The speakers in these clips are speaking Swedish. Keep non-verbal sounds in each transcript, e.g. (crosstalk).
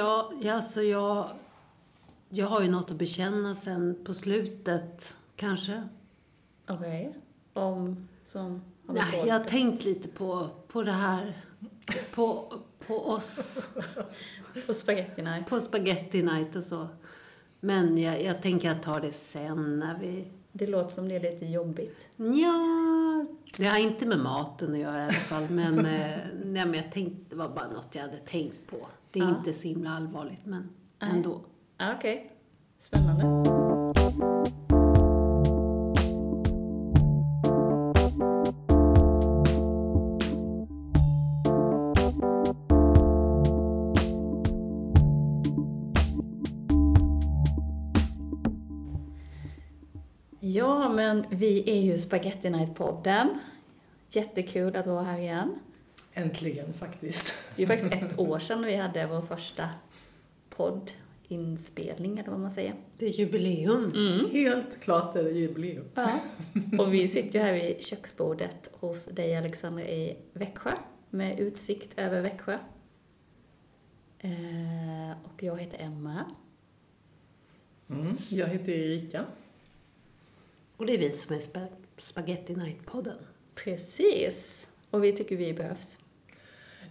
Ja, alltså jag, jag har ju något att bekänna sen på slutet, kanske. Okej. Om, som... Nej, jag har tänkt lite på, på det här, på, på oss, (laughs) På Spaghetti Night. på Spaghetti Night och så. Men jag, jag tänker att ta det sen när vi... Det låter som det är lite jobbigt. Ja, det har inte med maten att göra i alla fall. Men, eh, nej, men jag tänkte, det var bara något jag hade tänkt på. Det är Ja. inte så himla allvarligt, men Nej. ändå. Okej. Spännande. Ja, men vi är ju Spaghetti Night-podden. Jättekul att vara här igen. Äntligen faktiskt. Det är faktiskt ett år sedan vi hade vår första poddinspelning, eller vad man säger. Det är jubileum. Helt klart är det jubileum. Ja. Och vi sitter ju här vid köksbordet hos dig Alexandra i Växjö med utsikt över Växjö. Eh, och jag heter Emma. Mm. Jag heter Erika. Och det är vi som är Spa- Spaghetti Night-podden. Precis. Och vi tycker vi behövs.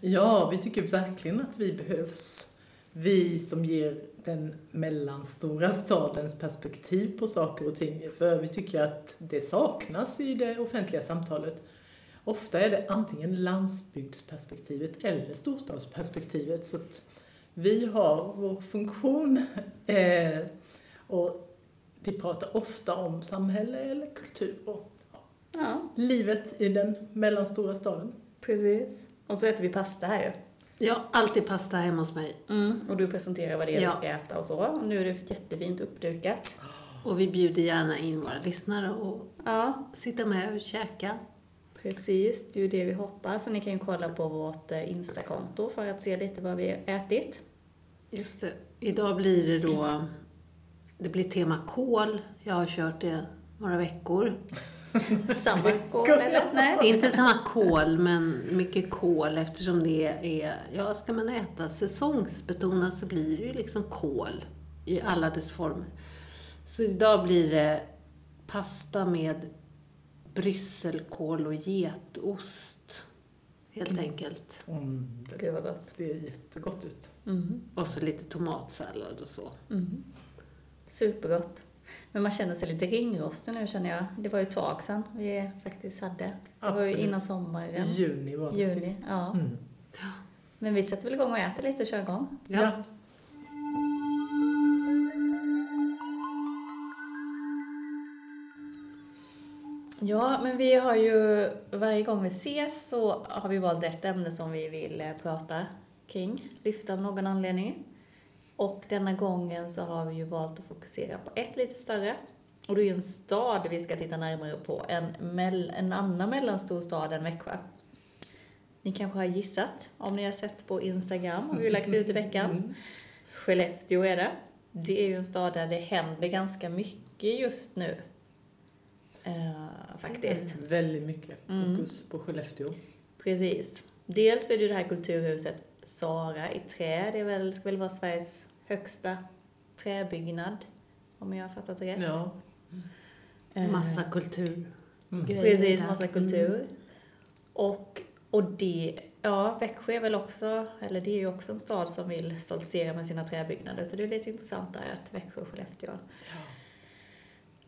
Ja, vi tycker verkligen att vi behövs. Vi som ger den mellanstora stadens perspektiv på saker och ting. För vi tycker att det saknas i det offentliga samtalet. Ofta är det antingen landsbygdsperspektivet eller storstadsperspektivet. Så vi har vår funktion (laughs) eh, och vi pratar ofta om samhälle eller kultur och Ja, livet i den mellanstora staden. precis. Och så äter vi pasta här ju. Ja, alltid pasta hemma hos mig. Mm. Och du presenterar vad det är Ja. vi ska äta och så. Och nu är det jättefint uppdukat. Och vi bjuder gärna in våra lyssnare och Ja, sitta med och käka. precis. Det är ju det vi hoppas. Så ni kan ju kolla på vårt eh, Instakonto för att se lite vad vi ätit. Just det. Idag blir det då, det blir tema kol. Jag har kört det några veckor. (laughs) Samma kol eller? Nej. Inte samma kol, men mycket kol eftersom det är, ja ska man äta säsongsbetonat så blir det ju liksom kol i alla dess former. Så idag blir det pasta med brysselkål och getost. Helt enkelt. Mm, det Gud vad gott. ser jättegott ut. Mm. Och så lite tomatsallad och så. Mm. Supergott. Men man känner sig lite ringrostig nu känner jag. Det var ju ett tag sedan vi faktiskt hade. Det var ju Absolut. innan sommaren. Juni var det Juni, sist. ja. Mm. Men vi sätter väl igång och äter lite och kör igång. Ja. Ja, men vi har ju varje gång vi ses så har vi valt ett ämne som vi vill eh, prata kring, lyfta av någon anledning. Och denna gången så har vi ju valt att fokusera på ett lite större. Och det är ju en stad vi ska titta närmare på, en, en annan mellanstor stad än Växjö. Ni kanske har gissat om ni har sett på Instagram, har vi lagt ut i veckan. Mm. Skellefteå är det. Det är ju en stad där det händer ganska mycket just nu. Eh, faktiskt. Väldigt mycket Mm. fokus på Skellefteå. Precis. Dels är det ju det här kulturhuset Sara i trä. Det är väl, ska väl vara Sveriges högsta träbyggnad, om jag har fattat rätt. Ja. Eh, Massa kultur. Mm. Precis, massa kultur. Och, och det, ja, Växjö är väl också, eller det är ju också en stad som vill stoltsera med sina träbyggnader. Så det är lite intressant där att Växjö och Skellefteå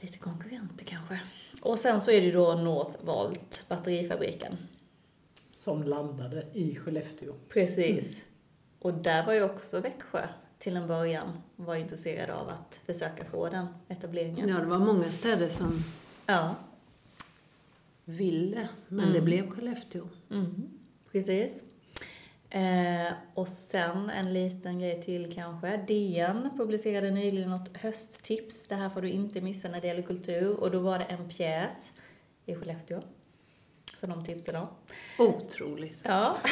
lite konkurrenter kanske. Och sen så är det då Northvolt, batterifabriken. Som landade i Skellefteå. Precis. Och där var ju också Växjö till en början var intresserad av att försöka få den etableringen. Ja, det var många städer som Ja. ville, men Mm. det blev Skellefteå. Mm, precis. Eh, och sen en liten grej till kanske. DN publicerade nyligen något hösttips. Det här får du inte missa när det gäller kultur. Och då var det en pjäs i Skellefteå. Som de tipsade om. Otroligt. Ja. (laughs)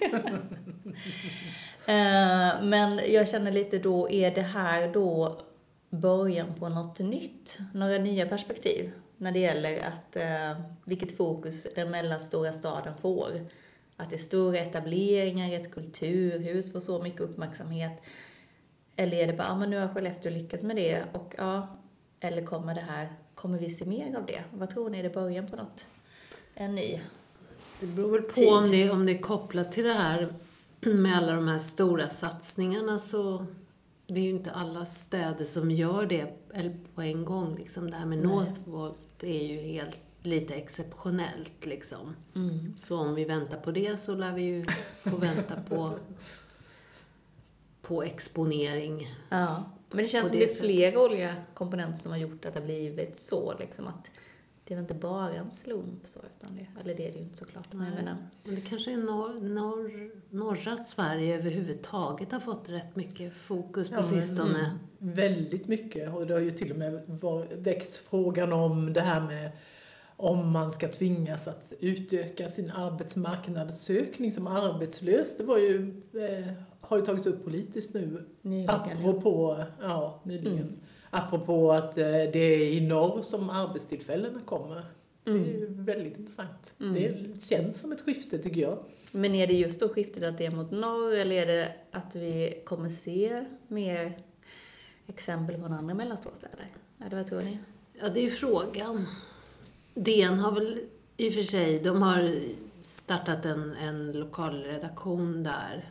(laughs) eh, men jag känner lite då, är det här då början på något nytt? Några nya perspektiv? När det gäller att, eh, vilket fokus den mellanstora staden får. att det är stora etableringar ett kulturhus får så mycket uppmärksamhet? Eller är det bara, ja men nu har Skellefteå lyckats med det och ja, eller kommer det här, kommer vi se mer av det? Vad tror ni, är det början på något? En ny? Det beror väl på Tid. om det, om det är kopplat till det här med alla de här stora satsningarna så det är ju inte alla städer som gör det eller på en gång. Liksom. Det här med. Northvolt är ju helt lite exceptionellt. Liksom. Mm. Så om vi väntar på det så lär vi ju få vänta på, på exponering. Ja, men det känns som det är flera olika komponenter som har gjort att det har blivit så. Liksom att det är väl inte bara en slump så, utan det, eller det är det ju inte såklart. Men jag menar, Men det kanske är norr, norr, norra Sverige överhuvudtaget har fått rätt mycket fokus på Ja, sistone. mm, väldigt mycket. Och det har ju till och med var, väckt frågan om det här med om man ska tvingas att utöka sin arbetsmarknadssökning som arbetslös. Det var ju, eh, har ju tagits upp politiskt nu. nyligen. Apropå, ja, nyligen. Mm. Apropå att eh, det är i norr som arbetstillfällena kommer. Det är ju Mm. väldigt intressant. Mm. Det känns som ett skifte tycker jag. Men är det just då skiftet att det är mot norr eller är det att vi kommer se mer exempel från andra mellanstora städer? Eller vad tror ni? Ja, det är ju frågan. DN har väl i och för sig, de har startat en, en lokalredaktion där.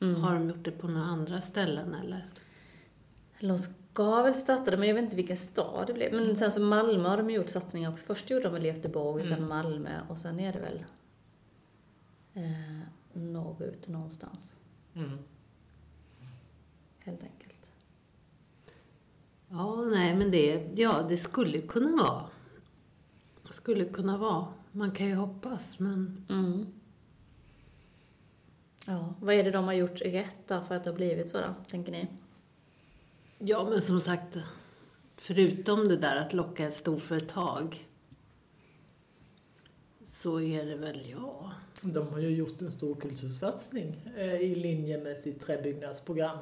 Mm. Har de gjort det på några andra ställen eller? Eller De ska väl starta det, men jag vet inte vilken stad det blev. Men sen så Malmö har de gjort satsningar också. Först gjorde de väl Göteborg, sen Mm. Malmö och sen är det väl eh, norrut någonstans, helt enkelt. Ja, nej men det, ja, det skulle kunna vara. Skulle kunna vara. Man kan ju hoppas, men Mm. Ja, vad är det de har gjort rätt då för att det har blivit så då, tänker ni? Ja, men som sagt, förutom det där att locka ett storföretag så är det väl, ja, De har ju gjort en stor kultursatsning eh, i linje med sitt träbyggnadsprogram.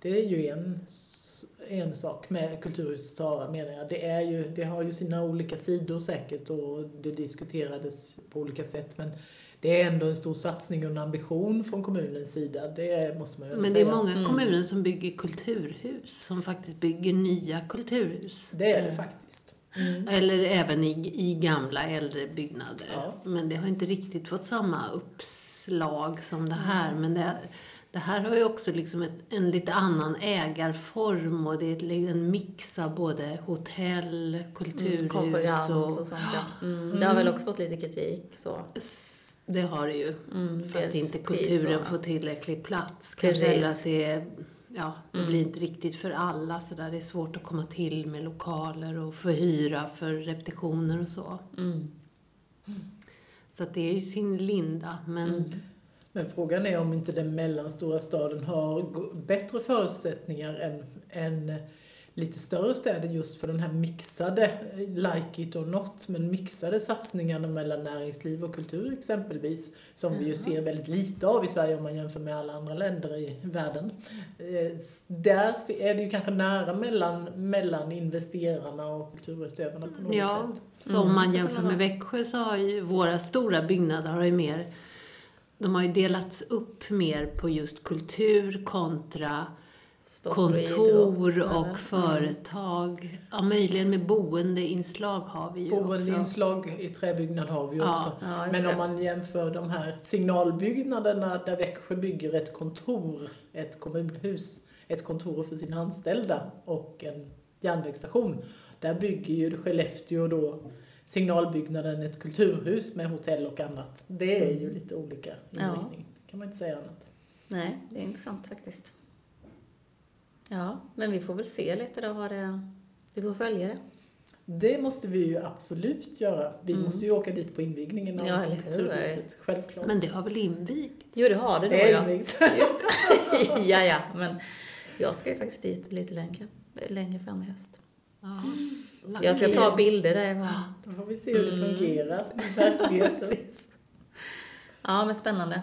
Det är ju en, en sak med Kulturhuset Sara menar jag. Det, är ju, det har ju sina olika sidor säkert och det diskuterades på olika sätt. Men det är ändå en stor satsning och en ambition från kommunens sida. Det måste man ju Men det är säga. många Mm. kommuner som bygger kulturhus, som faktiskt bygger nya kulturhus. Det är det faktiskt. Eller även i, i gamla äldre byggnader. Ja. Men det har inte riktigt fått samma uppslag som det här. Men det, det här har ju också liksom ett, en lite annan ägarform och det är ett, en mix av både hotell, kulturhus Mm, konferens och, och... sånt ja. Mm. Det har väl också fått lite kritik så. Det har det ju. Mm, För att inte kulturen och- får tillräcklig plats. Kanske eller att det ja, det Mm. blir inte riktigt för alla så där. Det är svårt att komma till med lokaler och förhyra för repetitioner och så. Mm. Så att det är ju sin linda. Men Mm. Men frågan är om inte den mellanstora staden har bättre förutsättningar än, än lite större städer just för den här mixade, eh, like it or not, men mixade satsningarna mellan näringsliv och kultur exempelvis, som vi ju ser väldigt lite av i Sverige om man jämför med alla andra länder i världen. Eh, Där är det ju kanske nära mellan, mellan investerarna och kulturutövarna på något Ja. sätt. så om man så kan jämför med. Växjö så har ju våra stora byggnader har ju mer de har ju delats upp mer på just kultur kontra kontor och, eller? företag. Ja, möjligen med boendeinslag har vi ju också. Boendeinslag i träbyggnad har vi ju Ja. också. Ja, Men om man jämför de här signalbyggnaderna där Växjö bygger ett kontor, ett kommunhus, ett kontor för sina anställda och en järnvägsstation. Där bygger ju Skellefteå då signalbyggnaden ett kulturhus med hotell och annat. Det är ju lite olika Ja. inriktning, kan man inte säga annat. Nej, det är intressant faktiskt. Ja, men vi får väl se lite då vad det... Vi får följa det. Det måste vi ju absolut göra. Vi Mm. måste ju åka dit på invigningen av Ja? Kulturhuset, självklart. Men det har väl invigt? Jo, det har det då det är invigt. (laughs) Just det. (laughs) ja, ja, men jag ska ju faktiskt dit lite längre, längre fram i höst. Ja. Jag ska ta bilder därifrån. Då får vi se hur det Mm. fungerar i (laughs) verkligheten. Ja, men spännande.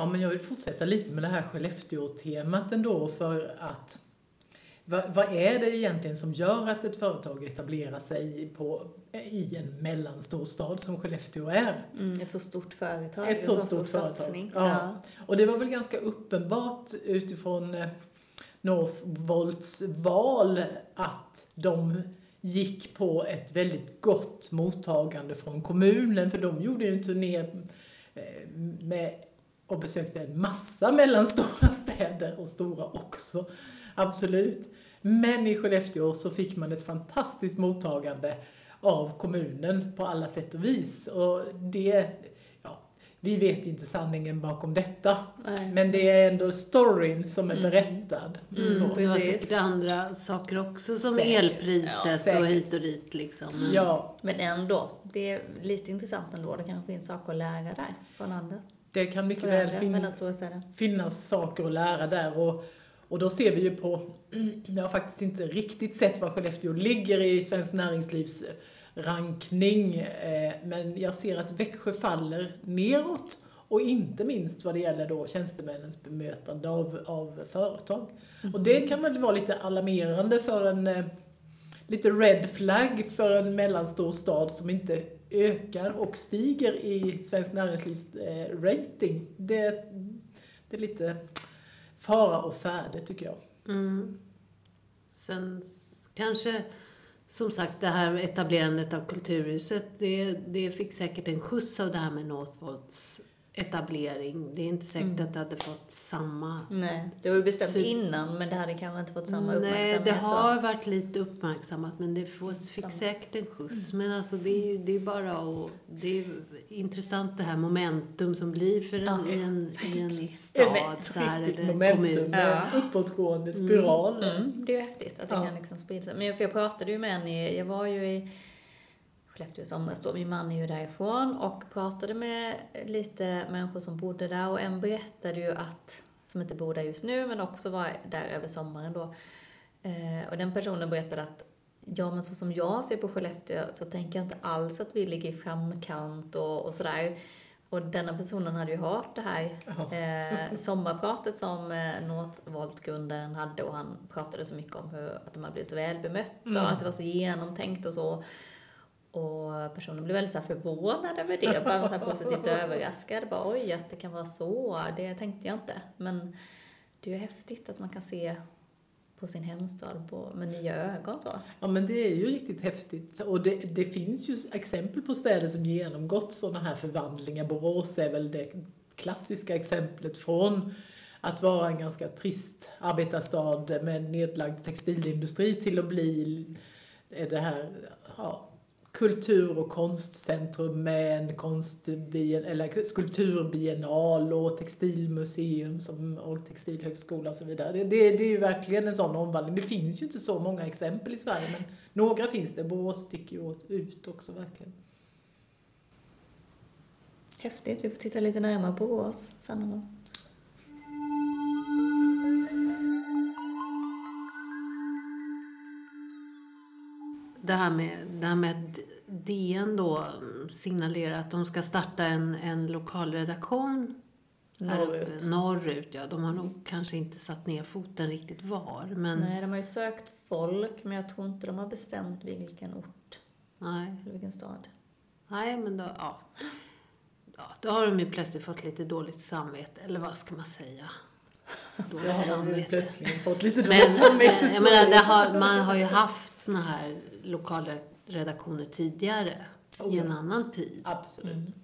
Ja, men jag vill fortsätta lite med det här Skellefteå-temat ändå för att vad, vad är det egentligen som gör att ett företag etablerar sig på, i en mellanstor stad som Skellefteå är? Mm, ett så stort företag. Ett så en stort stor företag. satsning. Ja. Ja. Och det var väl ganska uppenbart utifrån eh, Northvolts val att de gick på ett väldigt gott mottagande från kommunen, för de gjorde ju en turné eh, med, och besökte en massa mellanstora (laughs) städer och stora också, absolut. Men i Skellefteå så fick man ett fantastiskt mottagande av kommunen på alla sätt och vis. Och det, ja, vi vet inte sanningen bakom detta, Nej. men det är ändå storyn som är Mm. berättad. Mm, Så. var precis. säkert andra saker också som Säkert. elpriset Ja, och hit och dit liksom. Men, Ja, Men ändå, det är lite intressant ändå. Det kanske finns saker att lära där från andra. Det kan mycket väl fin- finnas saker att lära där. Och, och då ser vi ju på, (clears throat) jag har faktiskt inte riktigt sett var Skellefteå ligger i Svenskt Näringslivs rankning, eh, men jag ser att Växjö faller neråt. Och inte minst vad det gäller då tjänstemännens bemötande av, av företag. Och det kan väl vara lite alarmerande för en, eh, lite red flag för en mellanstor stad som inte ökar och stiger i Svenskt Näringslivs eh, rating. Det, det är lite fara och färde tycker jag. Mm. Sen kanske, som sagt, det här etablerandet av Kulturhuset, det, det fick säkert en skjuts av det här med Northvolts etablering. Det är inte säkert Mm. att det hade fått samma... Nej, det var ju bestämt Så- innan men det hade kanske inte fått samma Nej, uppmärksamhet. det så. har varit lite uppmärksammat men det får, fick Samma. säkert en skjuts. Men alltså det är ju det är bara att... Det är intressant det här momentum som blir för en, Ja, i en, i en stad så här, eller momentum kommun. Ja. uppåtgående spiral. Mm, det är ju häftigt att det Ja. kan liksom sprida sig. Men för jag pratade ju med en i, jag var ju i Skellefteå i somras då, min man är ju därifrån och pratade med lite människor som bodde där och en berättade ju att, som inte bor där just nu men också var där över sommaren då. Eh, och den personen berättade att ja men så som jag ser på Skellefteå så tänker jag inte alls att vi ligger i framkant och, och sådär. Och denna personen hade ju hört det här Ja. eh, (laughs) sommarpratet som eh, Northvolt-grundaren hade och han pratade så mycket om hur, att de har blivit så välbemötta Mm. och att det var så genomtänkt och så. Och personen blev väldigt så här förvånad över det, bara så här positivt överraskad. Bara oj, att det kan vara så, det tänkte jag inte. Men det är ju häftigt att man kan se på sin hemstad på, med nya ögon så. Ja men det är ju riktigt häftigt. Och det, det finns ju exempel på städer som genomgått sådana här förvandlingar. Borås är väl det klassiska exemplet från att vara en ganska trist arbetarstad med nedlagd textilindustri till att bli det här ja, kultur och konstcentrum med en konstbien, eller skulpturbiennal och textilmuseum som, och textilhögskola och så vidare. Det, det, det är ju verkligen en sån omvandling. Det finns ju inte så många exempel i Sverige men några finns det. Borås sticker ju ut också verkligen. Häftigt, vi får titta lite närmare på Borås sen någon gång. Det här med, det här med att DN då signalerar att de ska starta en, en lokalredaktion. Norrut. Norrut, ja. De har nog kanske inte satt ner foten riktigt var, men nej. Nej, de har ju sökt folk, men jag tror inte de har bestämt vilken ort nej. eller vilken stad. men då, ja. ja. Då har de ju plötsligt fått lite dåligt samvete, eller vad ska man säga? Då Dåligt du samvete. plötsligt fått lite (laughs) Men, dåligt samvete. men, jag så menar, det det. har, man har ju haft såna här lokalredaktioner tidigare, Oh, i en ja. annan tid. Absolut.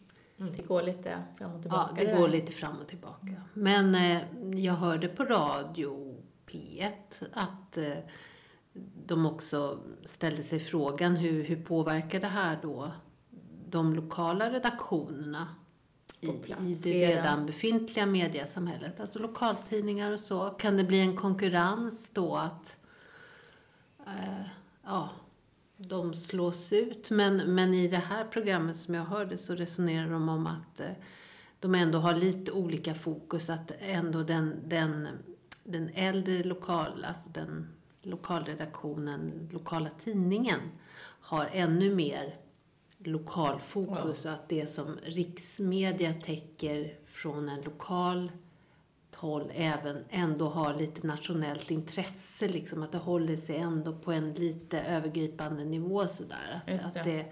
Det går lite fram och Ja, tillbaka. det där. går lite fram och tillbaka. Men eh, jag hörde på radio P1 att eh, de också ställde sig frågan hur, hur påverkar det här då de lokala redaktionerna På plats i det redan. redan befintliga mediasamhället, alltså lokaltidningar och så. Kan det bli en konkurrens då att eh, ja, de slås ut? Men, men i det här programmet som jag hörde så resonerar de om att eh, de ändå har lite olika fokus, att ändå den, den, den äldre lokal, alltså den lokalredaktionen, lokala tidningen har ännu mer lokalfokus och att det som riksmedia täcker från en lokal håll även ändå har lite nationellt intresse. Liksom, att det håller sig ändå på en lite övergripande nivå sådär. Att, Just det. att det,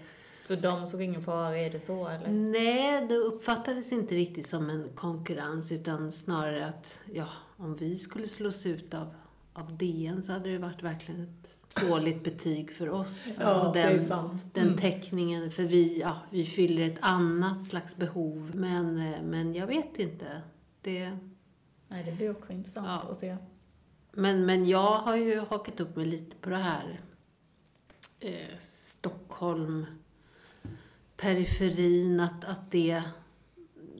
Så de såg ingen fara i det så eller? nej, det uppfattades inte riktigt som en konkurrens utan snarare att ja, om vi skulle slås ut av, av DN så hade det varit verkligen ett dåligt betyg för oss. Ja, och det är den, sant. den Mm. teckningen, för vi, ja, vi fyller ett annat slags behov. Men, eh, men jag vet inte. Det, Nej, det blir också intressant Ja. att se. men, men jag har ju hakat upp mig lite på det här eh, Stockholm, periferin, att, att det,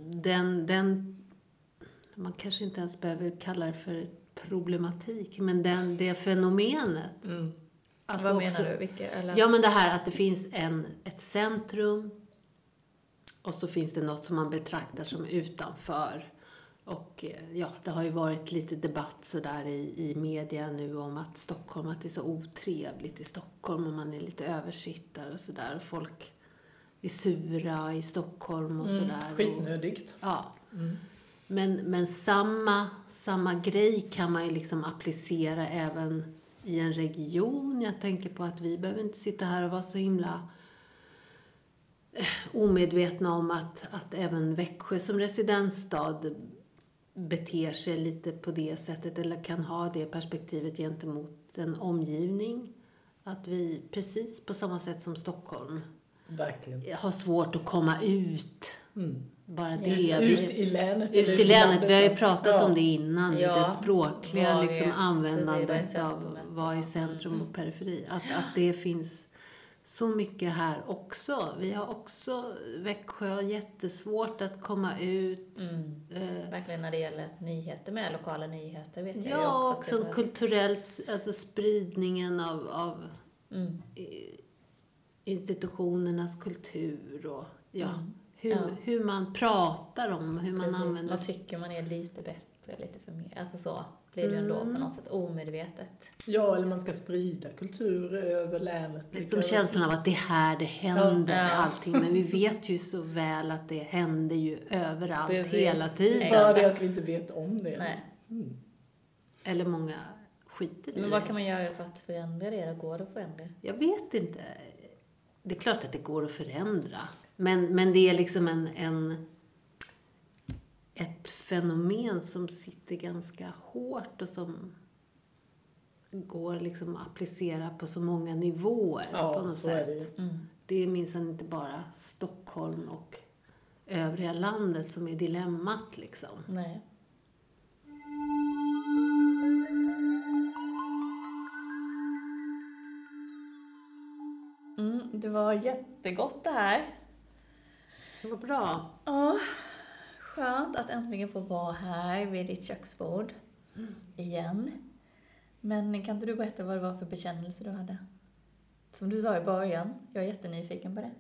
den, den, man kanske inte ens behöver kalla det för problematik, men den, det fenomenet. Mm. Alltså Vad också- menar du? Vilka, eller? Ja, men det här att det finns en, ett centrum och så finns det något som man betraktar som utanför. Och eh, ja, det har ju varit lite debatt sådär i, i media nu om att Stockholm, att det är så otrevligt i Stockholm och man är lite översittare och sådär. Och folk är sura i Stockholm och Mm. sådär. Och, Skitnödigt. ja. Mm. Men, men samma, samma grej kan man ju liksom applicera även i en region. Jag tänker på att vi behöver inte sitta här och vara så himla eh, omedvetna om att, att även Växjö som residensstad beter sig lite på det sättet eller kan ha det perspektivet gentemot en omgivning. Att vi precis på samma sätt som Stockholm Verkligen. har svårt att komma ut. Mm. Bara det. Ut, ut i länet. ut eller i länet. Vi har ju ja. pratat Ja. om det innan, Ja, det språkliga är- liksom, precis, vad är användandet av vad är centrum Mm. och periferi. Att, att det finns så mycket här också. Vi har också, Växjö har jättesvårt att komma ut. Mm. Eh, Verkligen när det gäller nyheter med, lokala nyheter vet jag ja, också. det också behövs. kulturell, alltså spridningen av, av Mm. institutionernas kultur och ja, Mm. Hur, Ja. hur man pratar om, hur man Precis, använder man tycker man är lite bättre, lite för mer. Alltså så blir det ju ändå Mm. på något sätt omedvetet. Ja, eller man ska sprida kultur över länet. Liksom känslan av att det är här det händer Ja. allting. Men vi vet ju så väl att det händer ju överallt Precis. hela tiden. Bara det att vi inte vet om det. Nej. Mm. Eller många skiter i Men det. vad kan man göra för att förändra det? Går det att förändra? Jag vet inte. Det är klart att det går att förändra. Men, men det är liksom en, en, ett fenomen som sitter ganska hårt och som går liksom att applicera på så många nivåer på Ja, något så sätt. är det. Mm. Det är minsann inte bara Stockholm och övriga landet som är dilemmat liksom. Nej. Mm, det var jättegott det här. Vad bra. Ja, skönt att äntligen få vara här vid ditt köksbord igen. Men kan inte du berätta vad det var för bekännelse du hade? Som du sa i början, jag är jättenyfiken på det.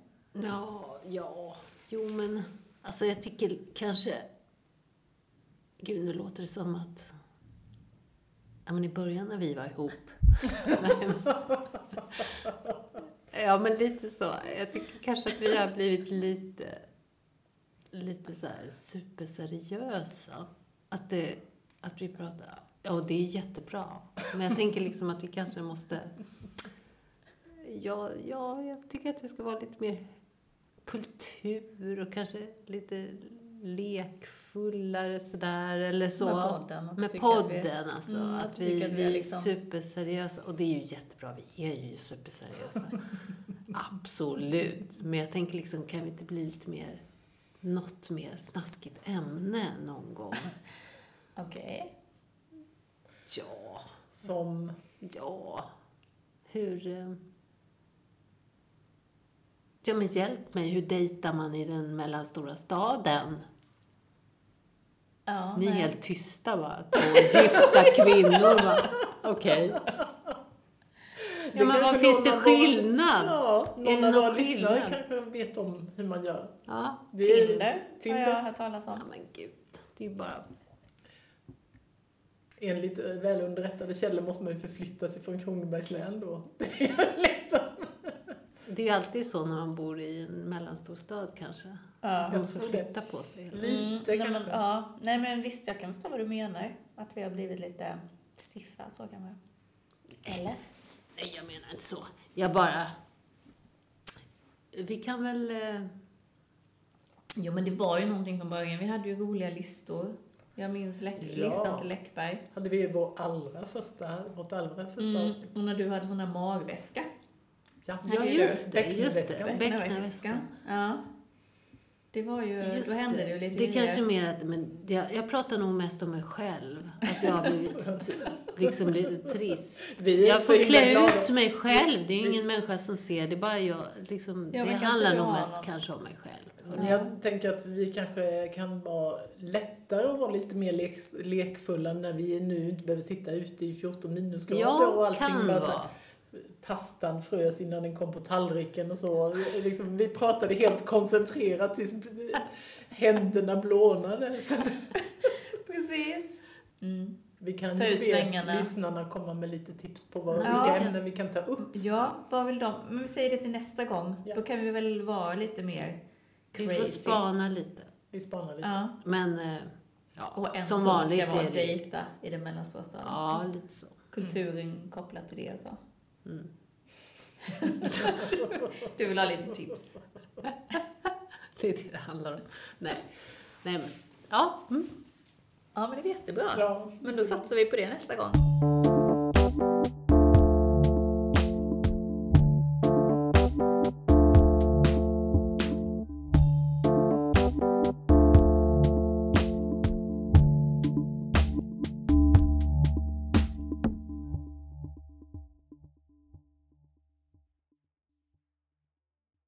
Ja, ja, jo men alltså jag tycker kanske... Gud, nu låter det som att... Ja, men i början när vi var ihop. Nej, (laughs) men- ja, men lite så. Jag tycker kanske att vi har blivit lite, lite så här superseriösa. Att, det, att vi pratar... Ja, och det är jättebra. Men jag tänker liksom att vi kanske måste... Ja, ja, jag tycker att vi ska vara lite mer kultur och kanske lite lekfullare sådär eller så. Med podden, Med att vi- podden alltså. Mm, att att vi, att vi är liksom- superseriösa. Och det är ju jättebra, vi är ju superseriösa. (laughs) Absolut. Men jag tänker liksom, kan vi inte bli lite mer, något mer snaskigt ämne någon gång? (laughs) Okej. Ja, Som... ja. Hur... eh, Ja, men hjälp mig. Hur dejtar man i den mellanstora staden? Ja, Ni är nej. helt tysta va? Två gifta kvinnor va? (laughs) Okej. Det Ja, men vad finns det skillnad? Ja, Är någon av våra lyssnare kanske vet om hur man gör. Ja. Det är- Tinder, Tinder. har jag hört talas ja, om. men gud. Det är ju bara... Enligt eh, välunderrättade källor måste man ju förflytta sig från Kronobergs län då. (laughs) Det är liksom... Det är ju alltid så när man bor i en mellanstor stad kanske. Ja. Man måste flytta på sig. Lite Mm, kanske. ja. Nej men visst, jag kan förstå vad du menar. Att vi har blivit lite stiffa, så kan man Eller? Nej, jag menar inte så. Jag bara... Vi kan väl... eh, Jo men det var ju någonting från början. Vi hade ju roliga listor. Jag minns läck- Ja. listan till Läckberg. Hade vi vår allra första, vårt allra första Mm. avsnitt. Och när du hade sån där magväska. Ja, Ja, just det. Just det. Becknarväskan. Ja. Det var ju, Just då hände det ju lite Det kanske mer att, men det, jag pratar nog mest om mig själv. Att jag har blivit liksom lite trist. Jag får klä ut mig själv. Det är ingen människa som ser. Det är bara jag. Liksom, Ja, det kan handlar nog mest någon- kanske om mig själv. Men Jag tänker att vi kanske kan vara lättare och vara lite mer lek, lekfulla när vi nu inte behöver sitta ute i 14 minusgrader och Ja, allting kan bara så här, vara. Pastan frös innan den kom på tallriken och så. Liksom, vi pratade helt koncentrerat tills händerna blånade. Precis. Mm. vi kan Ta ut be svängarna. lyssnarna komma med lite tips på vad, Ja, vilka vi ämnen vi kan ta upp. Ja, vad vill de? Men vi säger det till nästa gång. Ja. Då kan vi väl vara lite mer Vi crazy. får spana lite. Vi spanar lite. Ja. Men eh, ja, Och en som vanligt ska vara är det... dejta i den mellanstora staden. Ja, lite så. Kulturen kopplat till det och så. Mm. (laughs) Du vill ha lite tips? (laughs) Det är det det handlar om. Nej, Nej men ja. Mm. Ja, men det är jättebra. Ja. Men då satsar vi på det nästa gång.